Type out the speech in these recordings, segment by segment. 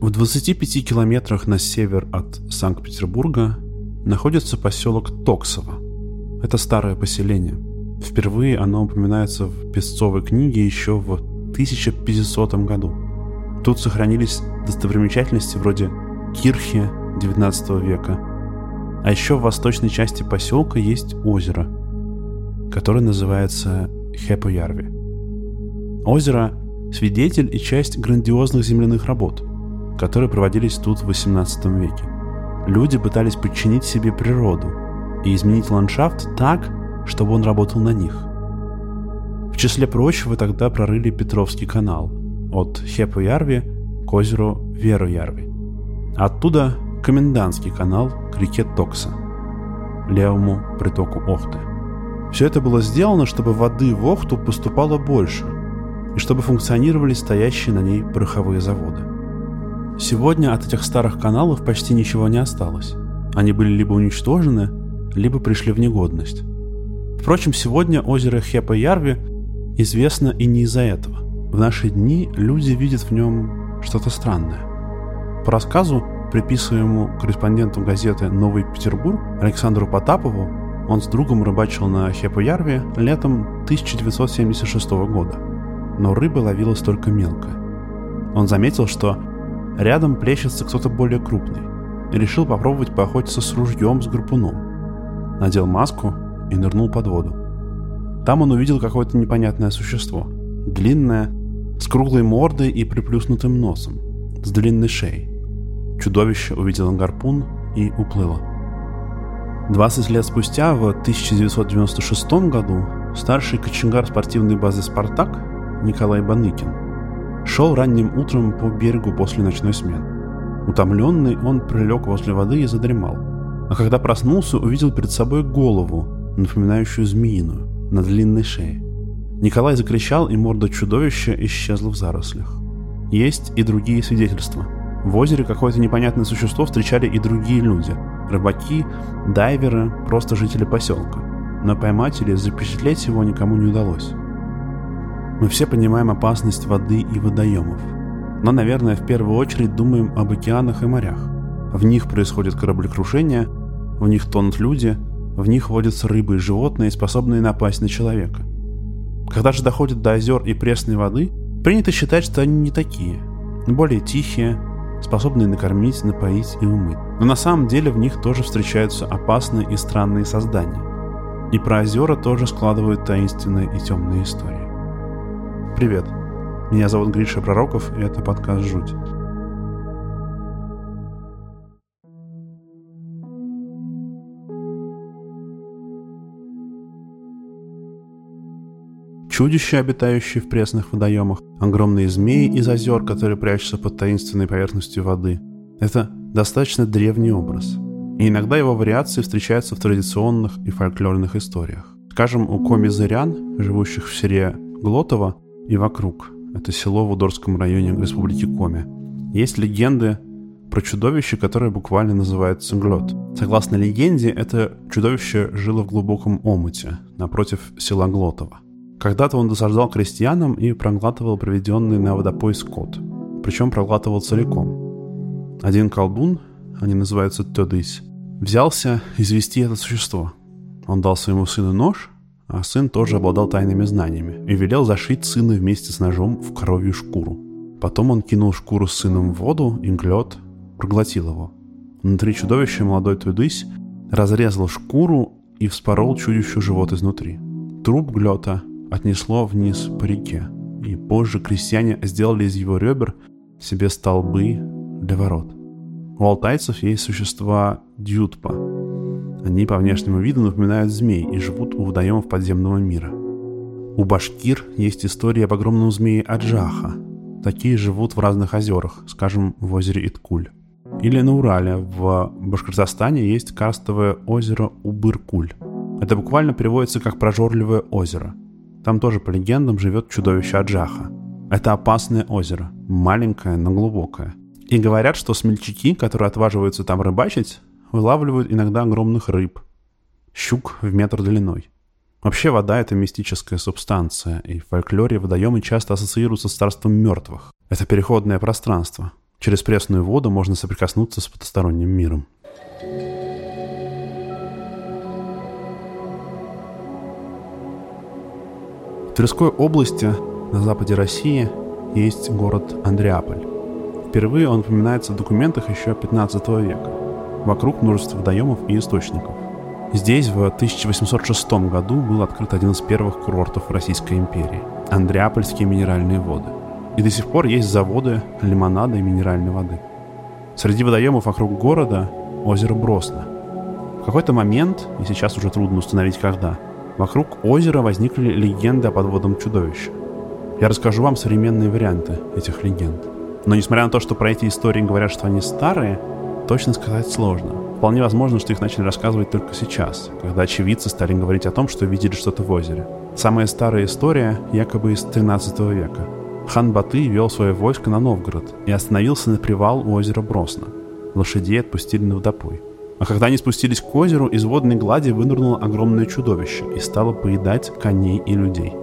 В 25 километрах на север от Санкт-Петербурга находится поселок Токсово. Это старое поселение. Впервые оно упоминается в Песцовой книге еще в 1500 году. Тут сохранились достопримечательности вроде кирхи XIX века. А еще в восточной части поселка есть озеро, которое называется Хепоярви. Озеро – свидетель и часть грандиозных земляных работ, которые проводились тут в XVIII веке. Люди пытались подчинить себе природу и изменить ландшафт так, чтобы он работал на них. В числе прочего тогда прорыли Петровский канал от Хепоярви к озеру Вероярви. Оттуда Комендантский канал к реке Токса, левому притоку Охты. Все это было сделано, чтобы воды в Охту поступало больше, и чтобы функционировали стоящие на ней пороховые заводы. Сегодня от этих старых каналов почти ничего не осталось. Они были либо уничтожены, либо пришли в негодность. Впрочем, сегодня озеро Хепа-Ярви известно и не из-за этого. В наши дни люди видят в нем что-то странное. По рассказу, приписываемому корреспонденту газеты «Новый Петербург» Александру Потапову, он с другом рыбачил на Хепа-Ярве летом 1976 года. Но рыба ловилась только мелкая. Он заметил, что рядом плещется кто-то более крупный, решил попробовать поохотиться с ружьем с гарпуном. Надел маску и нырнул под воду. Там он увидел какое-то непонятное существо. Длинное, с круглой мордой и приплюснутым носом, с длинной шеей. Чудовище увидело гарпун и уплыло. 20 лет спустя, в 1996 году, старший кочегар спортивной базы «Спартак» Николай Баныкин шел ранним утром по берегу после ночной смены. Утомленный, он прилег возле воды и задремал. А когда проснулся, увидел перед собой голову, напоминающую змеиную, на длинной шее. Николай закричал, и морда чудовища исчезла в зарослях. Есть и другие свидетельства. В озере какое-то непонятное существо встречали и другие люди. Рыбаки, дайверы, просто жители поселка. Но поймать или запечатлеть его никому не удалось. Мы все понимаем опасность воды и водоемов. Но, наверное, в первую очередь думаем об океанах и морях. В них происходит кораблекрушение, в них тонут люди – в них водятся рыбы и животные, способные напасть на человека. Когда же доходит до озер и пресной воды, принято считать, что они не такие. Более тихие, способные накормить, напоить и умыть. Но на самом деле в них тоже встречаются опасные и странные создания. И про озера тоже складывают таинственные и темные истории. Привет, меня зовут Гриша Пророков, и это подкаст «Жуть». чудища, обитающие в пресных водоемах, огромные змеи из озер, которые прячутся под таинственной поверхностью воды. Это достаточно древний образ. И иногда его вариации встречаются в традиционных и фольклорных историях. Скажем, у коми-зырян, живущих в селе Глотово и вокруг, это село в Удорском районе Республики Коми, есть легенды про чудовище, которое буквально называется Глот. Согласно легенде, это чудовище жило в глубоком омуте напротив села Глотово. Когда-то он досаждал крестьянам и проглатывал проведенный на водопой скот. Причем проглатывал целиком. Один колдун, они называются Тодысь, взялся извести это существо. Он дал своему сыну нож, а сын тоже обладал тайными знаниями и велел зашить сына вместе с ножом в коровью шкуру. Потом он кинул шкуру с сыном в воду, и глет проглотил его. Внутри чудовища молодой Тудысь разрезал шкуру и вспорол чудищу живот изнутри. Труп Глета отнесло вниз по реке, и позже крестьяне сделали из его ребер себе столбы для ворот. У алтайцев есть существа дютпа. Они по внешнему виду напоминают змей и живут у водоемов подземного мира. У башкир есть история об огромном змее Аджаха. Такие живут в разных озерах, скажем, в озере Иткуль. Или на Урале, в Башкортостане есть карстовое озеро Убыркуль. Это буквально переводится как «прожорливое озеро». Там тоже по легендам живет чудовище Аджаха. Это опасное озеро, маленькое, но глубокое. И говорят, что смельчаки, которые отваживаются там рыбачить, вылавливают иногда огромных рыб, щук в метр длиной. Вообще вода — это мистическая субстанция, и в фольклоре водоемы часто ассоциируются с царством мертвых. Это переходное пространство. Через пресную воду можно соприкоснуться с потусторонним миром. В Тверской области на западе России есть город Андреаполь. Впервые он упоминается в документах еще 15 века. Вокруг множество водоемов и источников. Здесь в 1806 году был открыт один из первых курортов Российской империи – Андреапольские минеральные воды. И до сих пор есть заводы лимонада и минеральной воды. Среди водоемов вокруг города – озеро Бросно. В какой-то момент, и сейчас уже трудно установить когда, вокруг озера возникли легенды о подводном чудовище. Я расскажу вам современные варианты этих легенд. Но несмотря на то, что про эти истории говорят, что они старые, точно сказать сложно. Вполне возможно, что их начали рассказывать только сейчас, когда очевидцы стали говорить о том, что видели что-то в озере. Самая старая история якобы из 13 века. Хан Баты вел свое войско на Новгород и остановился на привал у озера Бросно. Лошадей отпустили на водопой. А когда они спустились к озеру, из водной глади вынырнуло огромное чудовище и стало поедать коней и людей.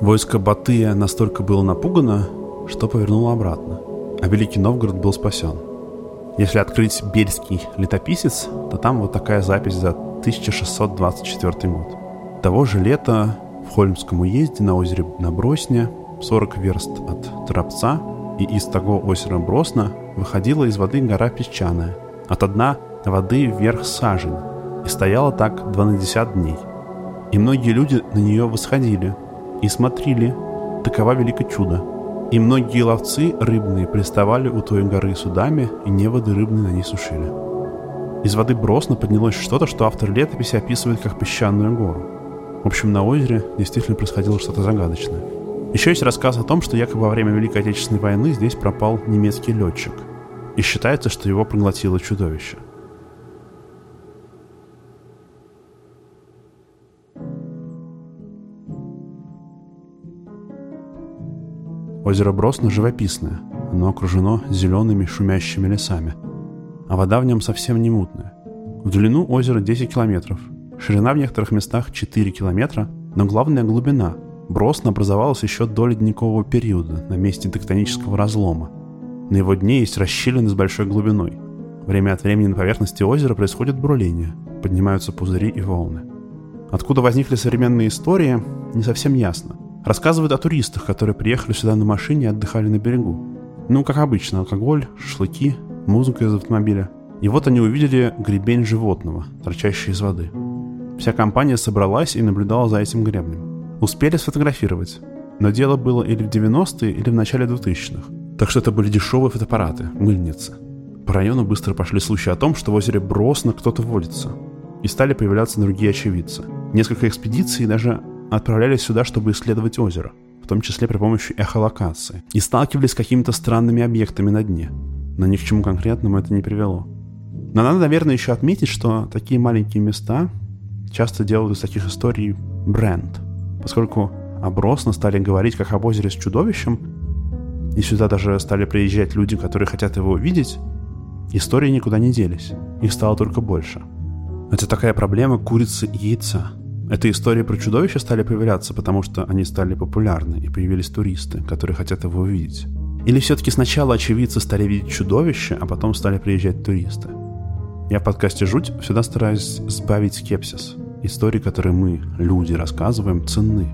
Войско Батыя настолько было напугано, что повернуло обратно, а Великий Новгород был спасен – если открыть Бельский летописец, то там вот такая запись за 1624 год. Того же лета в Хольмском уезде на озере Набросне, 40 верст от Тропца и из того озера Бросна выходила из воды гора песчаная, от дна воды вверх сажень, и стояла так 12 дней. И многие люди на нее восходили и смотрели, таково великое чудо – и многие ловцы рыбные приставали у той горы судами, и неводы рыбные на ней сушили. Из воды Бросна поднялось что-то, что автор летописи описывает как песчаную гору. В общем, на озере действительно происходило что-то загадочное. Еще есть рассказ о том, что якобы во время Великой Отечественной войны здесь пропал немецкий летчик. И считается, что его проглотило чудовище – Озеро Бросно живописное, оно окружено зелеными шумящими лесами, а вода в нем совсем не мутная. В длину озера 10 километров, ширина в некоторых местах 4 километра, но главная глубина. Бросно образовалась еще до ледникового периода на месте тектонического разлома. На его дне есть расщелины с большой глубиной. Время от времени на поверхности озера происходит бурление, поднимаются пузыри и волны. Откуда возникли современные истории, не совсем ясно. Рассказывают о туристах, которые приехали сюда на машине и отдыхали на берегу. Ну, как обычно, алкоголь, шашлыки, музыка из автомобиля. И вот они увидели гребень животного, торчащий из воды. Вся компания собралась и наблюдала за этим гребнем. Успели сфотографировать. Но дело было или в 90-е, или в начале 2000-х. Так что это были дешевые фотоаппараты, мыльницы. По району быстро пошли слухи о том, что в озере Бросно кто-то водится. И стали появляться другие очевидцы. Несколько экспедиций даже отправлялись сюда, чтобы исследовать озеро, в том числе при помощи эхолокации, и сталкивались с какими-то странными объектами на дне. Но ни к чему конкретному это не привело. Но надо, наверное, еще отметить, что такие маленькие места часто делают из таких историй бренд, поскольку обросно стали говорить как об озере с чудовищем, и сюда даже стали приезжать люди, которые хотят его увидеть, истории никуда не делись, их стало только больше. Это такая проблема курицы и яйца – эта история про чудовища стали появляться, потому что они стали популярны и появились туристы, которые хотят его увидеть. Или все-таки сначала очевидцы стали видеть чудовище, а потом стали приезжать туристы? Я в подкасте «Жуть» всегда стараюсь сбавить скепсис. Истории, которые мы, люди, рассказываем, ценны.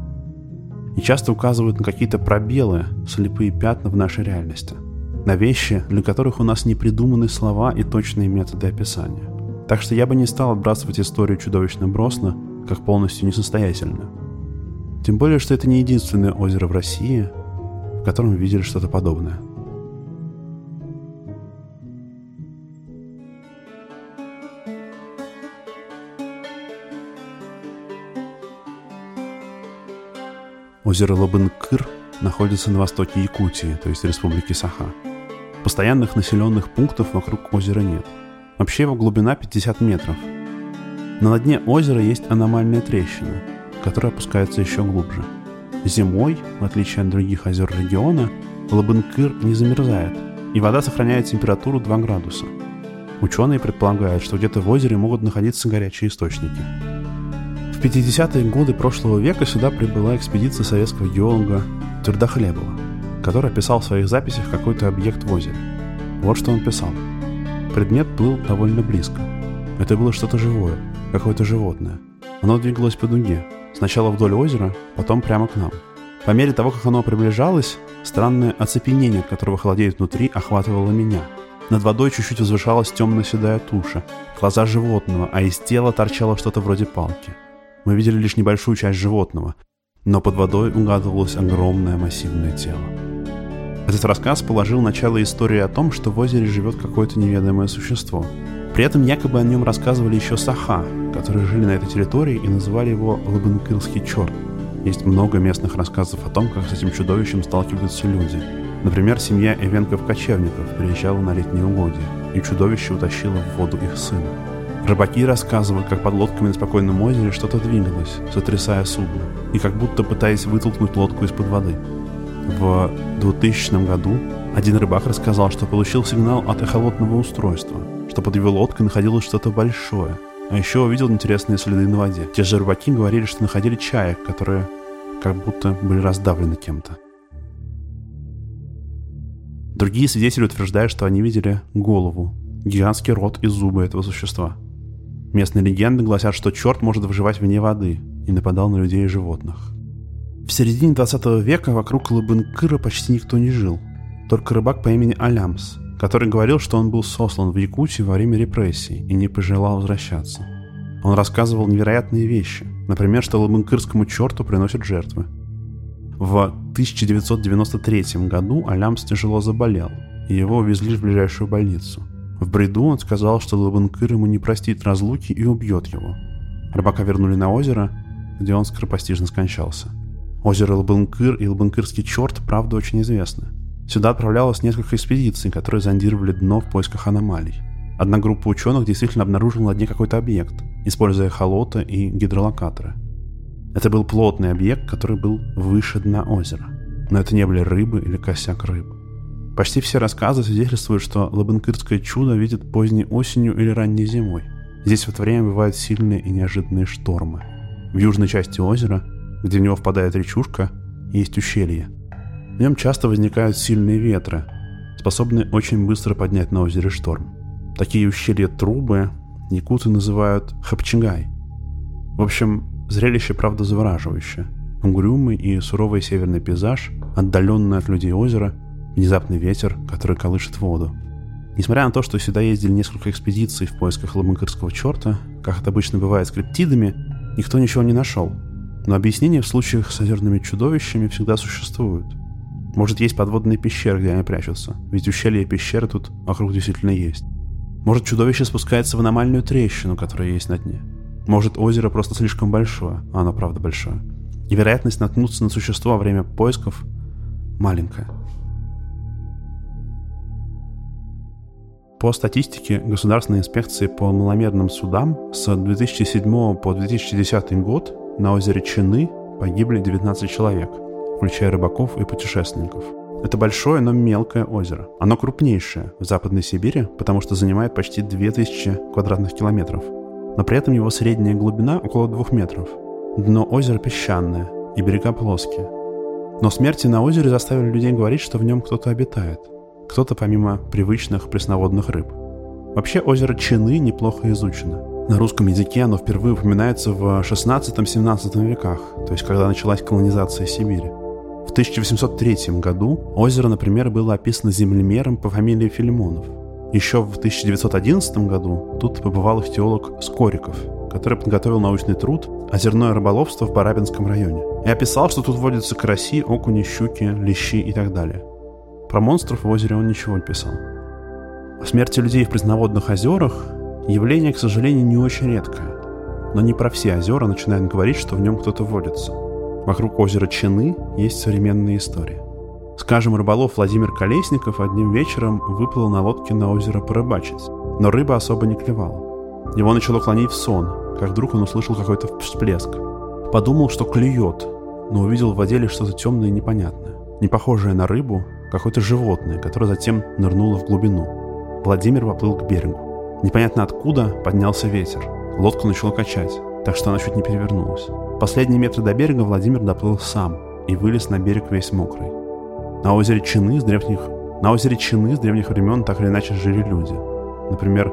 И часто указывают на какие-то пробелы, слепые пятна в нашей реальности. На вещи, для которых у нас не придуманы слова и точные методы описания. Так что я бы не стал отбрасывать историю чудовищно бросно как полностью несостоятельно. Тем более, что это не единственное озеро в России, в котором видели что-то подобное. Озеро Лабынкыр находится на востоке Якутии, то есть Республики Саха. Постоянных населенных пунктов вокруг озера нет. Вообще его глубина 50 метров – но на дне озера есть аномальная трещина, которая опускается еще глубже. Зимой, в отличие от других озер региона, Лабынкыр не замерзает, и вода сохраняет температуру 2 градуса. Ученые предполагают, что где-то в озере могут находиться горячие источники. В 50-е годы прошлого века сюда прибыла экспедиция советского геолога Твердохлебова, который описал в своих записях какой-то объект в озере. Вот что он писал. Предмет был довольно близко. Это было что-то живое, какое-то животное. Оно двигалось по дуге, сначала вдоль озера, потом прямо к нам. По мере того, как оно приближалось, странное оцепенение, от которого холодеет внутри, охватывало меня. Над водой чуть-чуть возвышалась темно-седая туша, глаза животного, а из тела торчало что-то вроде палки. Мы видели лишь небольшую часть животного, но под водой угадывалось огромное массивное тело. Этот рассказ положил начало истории о том, что в озере живет какое-то неведомое существо. При этом якобы о нем рассказывали еще саха, которые жили на этой территории и называли его Лабынкырский черт. Есть много местных рассказов о том, как с этим чудовищем сталкиваются люди. Например, семья эвенков-кочевников приезжала на летние угодья, и чудовище утащило в воду их сына. Рыбаки рассказывают, как под лодками на спокойном озере что-то двигалось, сотрясая судно, и как будто пытаясь вытолкнуть лодку из-под воды. В 2000 году один рыбак рассказал, что получил сигнал от эхолотного устройства, что под его лодкой находилось что-то большое, а еще увидел интересные следы на воде. Те же рыбаки говорили, что находили чаек, которые как будто были раздавлены кем-то. Другие свидетели утверждают, что они видели голову, гигантский рот и зубы этого существа. Местные легенды гласят, что черт может выживать вне воды и нападал на людей и животных. В середине 20 века вокруг Лабынкыра почти никто не жил. Только рыбак по имени Алямс, который говорил, что он был сослан в Якутию во время репрессий и не пожелал возвращаться. Он рассказывал невероятные вещи, например, что лабынкырскому черту приносят жертвы. В 1993 году Алямс тяжело заболел, и его увезли в ближайшую больницу. В бреду он сказал, что Лабынкыр ему не простит разлуки и убьет его. Рыбака вернули на озеро, где он скоропостижно скончался. Озеро Лабынкыр и Лабынкырский черт, правда, очень известны. Сюда отправлялось несколько экспедиций, которые зондировали дно в поисках аномалий. Одна группа ученых действительно обнаружила на дне какой-то объект, используя холота и гидролокаторы. Это был плотный объект, который был выше дна озера. Но это не были рыбы или косяк рыб. Почти все рассказы свидетельствуют, что Лабынкырское чудо видит поздней осенью или ранней зимой. Здесь в это время бывают сильные и неожиданные штормы. В южной части озера где в него впадает речушка, есть ущелье. В нем часто возникают сильные ветры, способные очень быстро поднять на озере шторм. Такие ущелья трубы якуты называют хапчигай. В общем, зрелище правда завораживающее. Угрюмый и суровый северный пейзаж, отдаленное от людей озеро, внезапный ветер, который колышет воду. Несмотря на то, что сюда ездили несколько экспедиций в поисках ламанкырского черта, как это обычно бывает с криптидами, никто ничего не нашел, но объяснения в случаях с озерными чудовищами всегда существуют. Может, есть подводные пещеры, где они прячутся, ведь ущелья и пещеры тут вокруг действительно есть. Может, чудовище спускается в аномальную трещину, которая есть на дне. Может, озеро просто слишком большое, а оно правда большое. И вероятность наткнуться на существо во время поисков маленькая. По статистике Государственной инспекции по маломерным судам с 2007 по 2010 год на озере Чины погибли 19 человек, включая рыбаков и путешественников. Это большое, но мелкое озеро. Оно крупнейшее в Западной Сибири, потому что занимает почти 2000 квадратных километров. Но при этом его средняя глубина около 2 метров. Дно озера песчаное, и берега плоские. Но смерти на озере заставили людей говорить, что в нем кто-то обитает. Кто-то помимо привычных пресноводных рыб. Вообще озеро Чины неплохо изучено. На русском языке оно впервые упоминается в 16-17 веках, то есть когда началась колонизация Сибири. В 1803 году озеро, например, было описано землемером по фамилии Филимонов. Еще в 1911 году тут побывал ихтиолог Скориков, который подготовил научный труд «Озерное рыболовство в Барабинском районе» и описал, что тут водятся караси, окуни, щуки, лещи и так далее. Про монстров в озере он ничего не писал. О смерти людей в пресноводных озерах Явление, к сожалению, не очень редкое. Но не про все озера начинают говорить, что в нем кто-то водится. Вокруг озера Чины есть современные истории. Скажем, рыболов Владимир Колесников одним вечером выплыл на лодке на озеро порыбачить, но рыба особо не клевала. Его начало клонить в сон, как вдруг он услышал какой-то всплеск. Подумал, что клюет, но увидел в воде что-то темное и непонятное. Не похожее на рыбу, какое-то животное, которое затем нырнуло в глубину. Владимир поплыл к берегу. Непонятно откуда поднялся ветер. Лодку начало качать, так что она чуть не перевернулась. Последние метры до берега Владимир доплыл сам и вылез на берег весь мокрый. На озере Чины с древних На озере Чины с древних времен так или иначе жили люди. Например,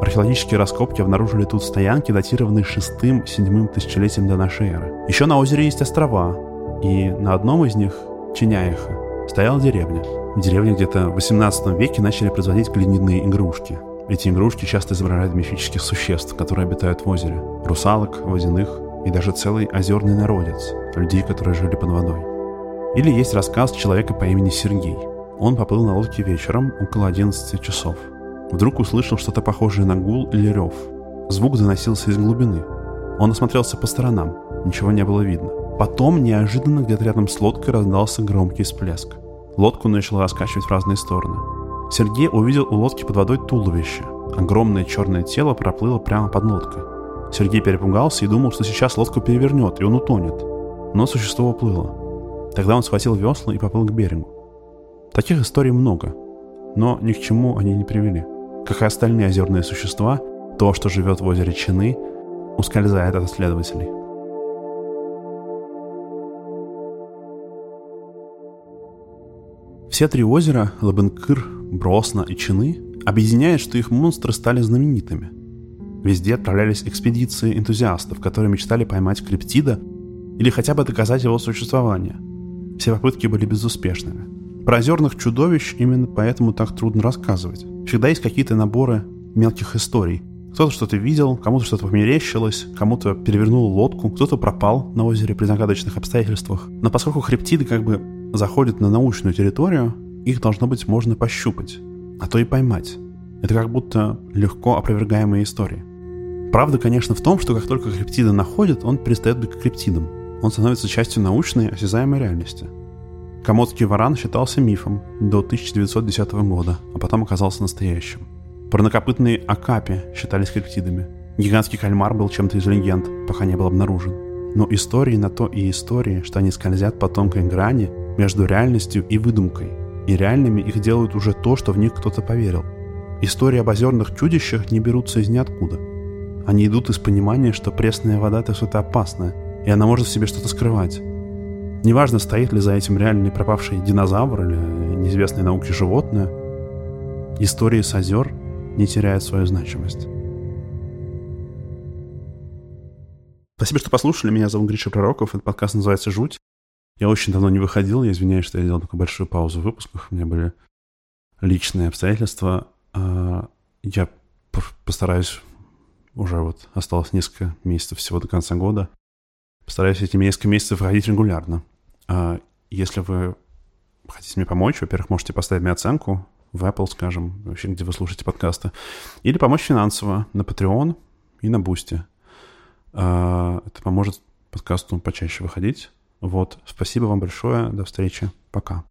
археологические раскопки обнаружили тут стоянки, датированные шестым-седьмым тысячелетием до нашей эры. Еще на озере есть острова, и на одном из них, Чиняиха, стояла деревня. В деревне где-то в 18 веке начали производить глиняные игрушки. Эти игрушки часто изображают мифических существ, которые обитают в озере. Русалок, водяных и даже целый озерный народец, людей, которые жили под водой. Или есть рассказ человека по имени Сергей. Он поплыл на лодке вечером около 11 часов. Вдруг услышал что-то похожее на гул или рев. Звук доносился из глубины. Он осмотрелся по сторонам. Ничего не было видно. Потом неожиданно где-то рядом с лодкой раздался громкий всплеск. Лодку начало раскачивать в разные стороны. Сергей увидел у лодки под водой туловище. Огромное черное тело проплыло прямо под лодкой. Сергей перепугался и думал, что сейчас лодку перевернет, и он утонет. Но существо уплыло. Тогда он схватил весла и поплыл к берегу. Таких историй много, но ни к чему они не привели. Как и остальные озерные существа, то, что живет в озере Чины, ускользает от исследователей. Все три озера – Лабенкыр, Бросна и Чины – объединяет, что их монстры стали знаменитыми. Везде отправлялись экспедиции энтузиастов, которые мечтали поймать криптида или хотя бы доказать его существование. Все попытки были безуспешными. Про озерных чудовищ именно поэтому так трудно рассказывать. Всегда есть какие-то наборы мелких историй. Кто-то что-то видел, кому-то что-то померещилось, кому-то перевернул лодку, кто-то пропал на озере при загадочных обстоятельствах. Но поскольку хребтиды как бы заходят на научную территорию, их должно быть можно пощупать, а то и поймать. Это как будто легко опровергаемые истории. Правда, конечно, в том, что как только криптиды находят, он перестает быть криптидом. Он становится частью научной, осязаемой реальности. Комодский варан считался мифом до 1910 года, а потом оказался настоящим. Парнокопытные акапи считались криптидами. Гигантский кальмар был чем-то из легенд, пока не был обнаружен. Но истории на то и истории, что они скользят по тонкой грани между реальностью и выдумкой. И реальными их делают уже то, что в них кто-то поверил. Истории об озерных чудищах не берутся из ниоткуда. Они идут из понимания, что пресная вода – это что-то опасное, и она может в себе что-то скрывать. Неважно, стоит ли за этим реальный пропавший динозавр или неизвестное науке животное, истории с озер не теряют свою значимость. Спасибо, что послушали. Меня зовут Гриша Пророков. Этот подкаст называется «Жуть». Я очень давно не выходил. Я извиняюсь, что я сделал такую большую паузу в выпусках. У меня были личные обстоятельства. А, я постараюсь уже вот осталось несколько месяцев всего до конца года. Постараюсь эти несколько месяцев выходить регулярно. А, если вы хотите мне помочь, во-первых, можете поставить мне оценку в Apple, скажем, вообще, где вы слушаете подкасты, или помочь финансово на Patreon и на Boosty. А, это поможет подкасту почаще выходить. Вот. Спасибо вам большое. До встречи. Пока.